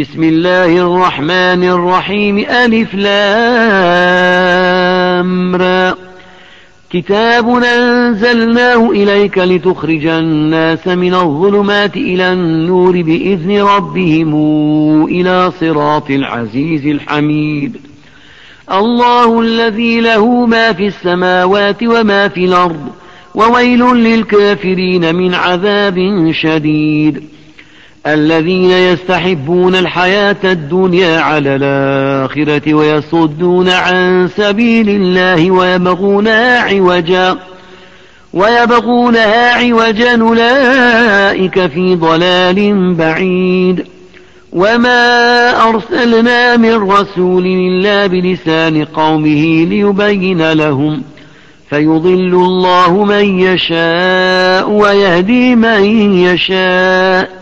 بسم الله الرحمن الرحيم. ألف لام كتاب أنزلناه إليك لتخرج الناس من الظلمات إلى النور بإذن ربهم إلى صراط العزيز الحميد. الله الذي له ما في السماوات وما في الأرض. وويل للكافرين من عذاب شديد. الذين يستحبون الحياة الدنيا على الآخرة ويصدون عن سبيل الله ويبغونها عوجا ويبغونها عوجا أولئك في ضلال بعيد. وما أرسلنا من رسول إلا بلسان قومه ليبين لهم فيضل الله من يشاء ويهدي من يشاء.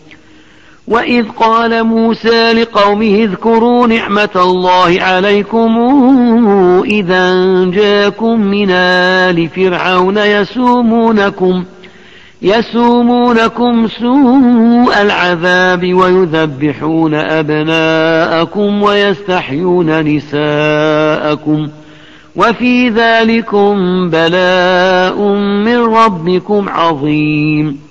وإذ قال موسى لقومه اذكروا نعمة الله عليكم إذا جاكم من آل فرعون يسومونكم يسومونكم سوء العذاب ويذبحون أبناءكم ويستحيون نساءكم وفي ذلكم بلاء من ربكم عظيم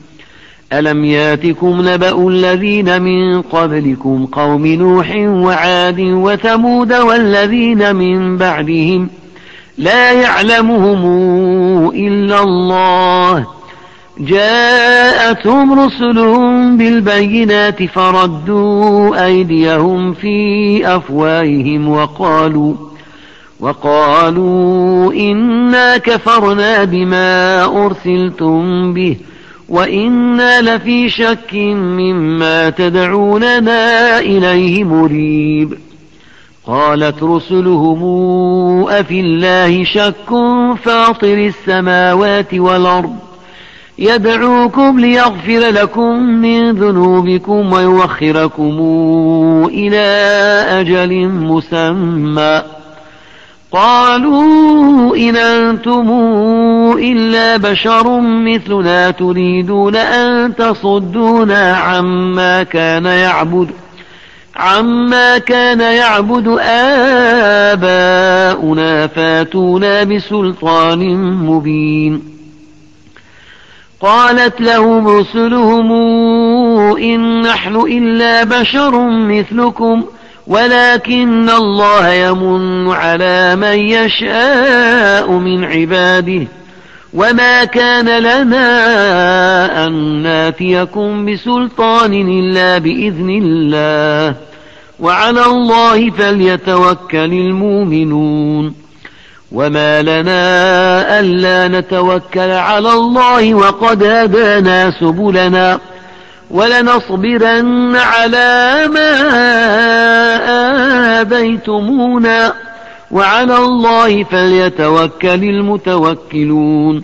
ألم ياتكم نبأ الذين من قبلكم قوم نوح وعاد وثمود والذين من بعدهم لا يعلمهم إلا الله جاءتهم رسلهم بالبينات فردوا أيديهم في أفواههم وقالوا وقالوا إنا كفرنا بما أرسلتم به وإنا لفي شك مما تدعوننا إليه مريب قالت رسلهم أفي الله شك فاطر السماوات والأرض يدعوكم ليغفر لكم من ذنوبكم ويوخركم إلى أجل مسمى قالوا إن أنتم إلا بشر مثلنا تريدون أن تصدونا عما كان يعبد عما كان يعبد آباؤنا فاتونا بسلطان مبين. قالت لهم رسلهم إن نحن إلا بشر مثلكم ولكن الله يمن على من يشاء من عباده. وما كان لنا أن ناتيكم بسلطان إلا بإذن الله. وعلى الله فليتوكل المؤمنون. وما لنا ألا نتوكل على الله وقد هدانا سبلنا. ولنصبرن على ما آبيتمونا. وعلى الله فليتوكل المتوكلون.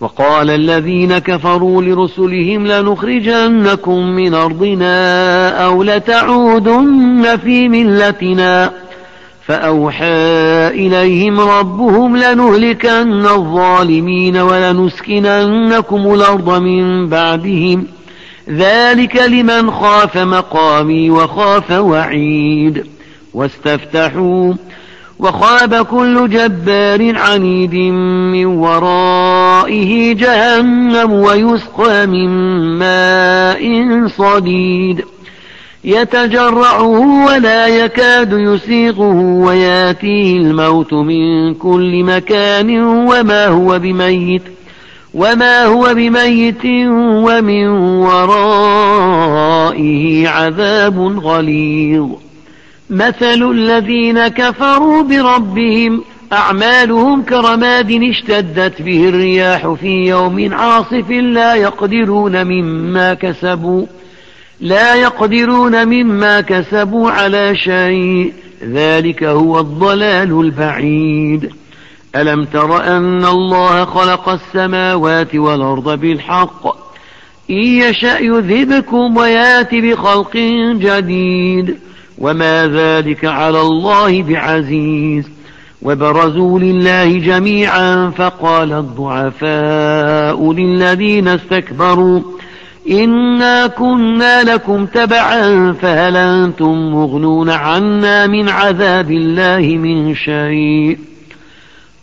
وقال الذين كفروا لرسلهم لنخرجنكم من أرضنا أو لتعودن في ملتنا. فأوحى إليهم ربهم لنهلكن الظالمين ولنسكننكم الأرض من بعدهم ۖ. ذلك لمن خاف مقامي وخاف وعيد. واستفتحوا وخاب كل جبار عنيد من ورائه جهنم ويسقى من ماء صديد. يتجرعه ولا يكاد يسيغه وياتيه الموت من كل مكان وما هو بميت. وما هو بميت ومن ورائه عذاب غليظ مثل الذين كفروا بربهم أعمالهم كرماد اشتدت به الرياح في يوم عاصف لا يقدرون مما كسبوا لا يقدرون مما كسبوا على شيء ذلك هو الضلال البعيد ألم تر أن الله خلق السماوات والأرض بالحق؟ إن يشأ يذهبكم ويات بخلق جديد. وما ذلك على الله بعزيز. وبرزوا لله جميعا فقال الضعفاء للذين استكبروا إنا كنا لكم تبعا فهل أنتم مغنون عنا من عذاب الله من شيء؟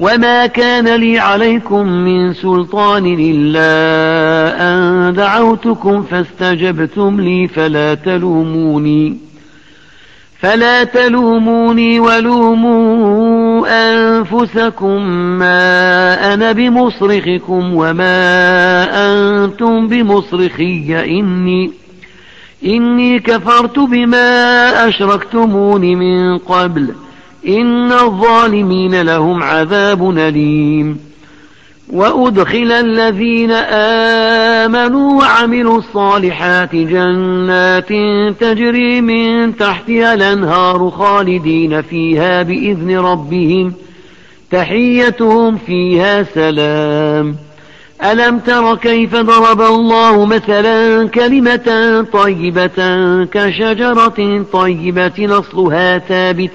وما كان لي عليكم من سلطان إلا أن دعوتكم فاستجبتم لي فلا تلوموني فلا تلوموني ولوموا أنفسكم ما أنا بمصرخكم وما أنتم بمصرخي إني إني كفرت بما أشركتمون من قبل إن الظالمين لهم عذاب أليم. وأدخل الذين آمنوا وعملوا الصالحات جنات تجري من تحتها الأنهار خالدين فيها بإذن ربهم. تحيتهم فيها سلام. ألم تر كيف ضرب الله مثلا كلمة طيبة كشجرة طيبة أصلها ثابت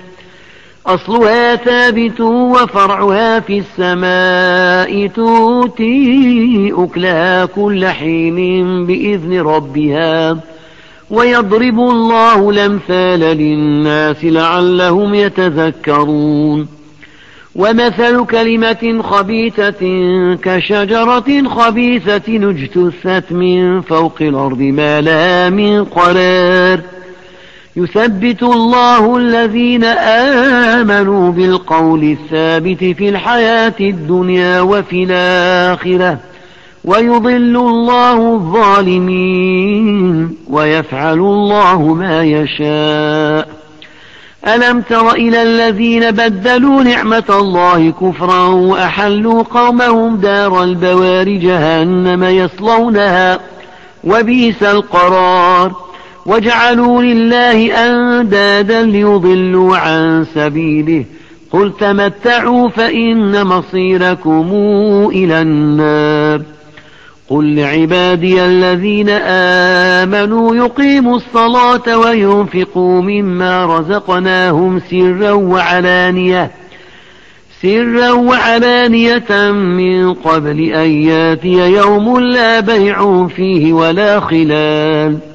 أصلها ثابت وفرعها في السماء توتي أكلها كل حين بإذن ربها ويضرب الله الأمثال للناس لعلهم يتذكرون ومثل كلمة خبيثة كشجرة خبيثة اجتثت من فوق الأرض ما لها من قرار يثبت الله الذين آمنوا بالقول الثابت في الحياة الدنيا وفي الآخرة ويضل الله الظالمين ويفعل الله ما يشاء. ألم تر إلى الذين بدلوا نعمة الله كفرا وأحلوا قومهم دار البوار جهنم يصلونها وبئس القرار. وجعلوا لله أندادا ليضلوا عن سبيله. قل تمتعوا فإن مصيركم إلى النار. قل لعبادي الذين آمنوا يقيموا الصلاة وينفقوا مما رزقناهم سرا وعلانية. سرا وعلانية من قبل أن يأتي يوم لا بيع فيه ولا خلال.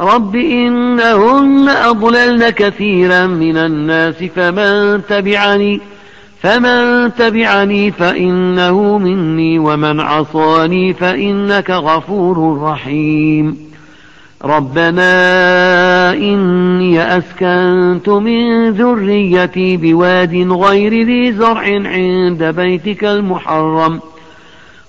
رب إنهن أضللن كثيرا من الناس فمن تبعني فمن تبعني فإنه مني ومن عصاني فإنك غفور رحيم. ربنا إني أسكنت من ذريتي بواد غير ذي زرع عند بيتك المحرم.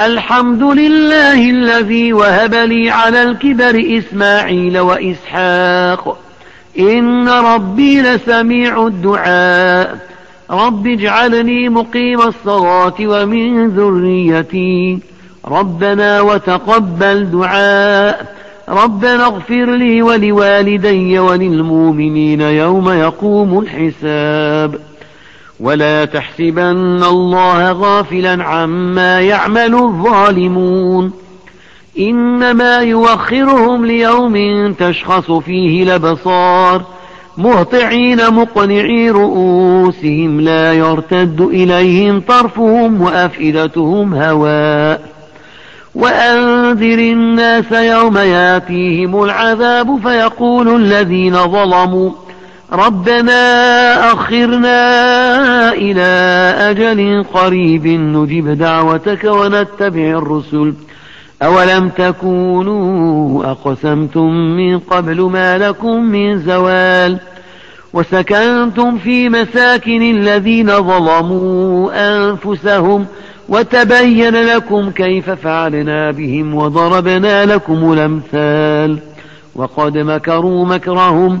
الحمد لله الذي وهب لي على الكبر إسماعيل وإسحاق. إن ربي لسميع الدعاء. رب اجعلني مقيم الصلاة ومن ذريتي. ربنا وتقبل دعاء. ربنا اغفر لي ولوالدي وللمؤمنين يوم يقوم الحساب. ولا تحسبن الله غافلا عما يعمل الظالمون إنما يوخرهم ليوم تشخص فيه لبصار مهطعين مقنعي رؤوسهم لا يرتد إليهم طرفهم وأفئدتهم هواء وأنذر الناس يوم ياتيهم العذاب فيقول الذين ظلموا ربنا أخرنا إلى أجل قريب نجب دعوتك ونتبع الرسل. أولم تكونوا أقسمتم من قبل ما لكم من زوال؟ وسكنتم في مساكن الذين ظلموا أنفسهم وتبين لكم كيف فعلنا بهم وضربنا لكم الأمثال. وقد مكروا مكرهم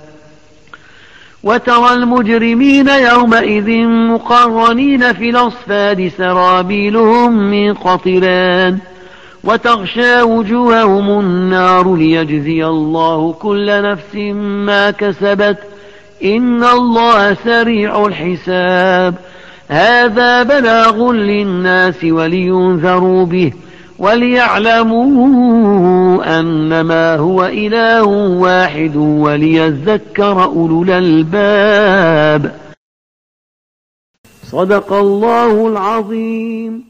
وترى المجرمين يومئذ مقرنين في الأصفاد سرابيلهم من قطران وتغشى وجوههم النار ليجزي الله كل نفس ما كسبت إن الله سريع الحساب هذا بلاغ للناس ولينذروا به وليعلموا أنما هو إله واحد وليذكر أولو الألباب. صدق الله العظيم.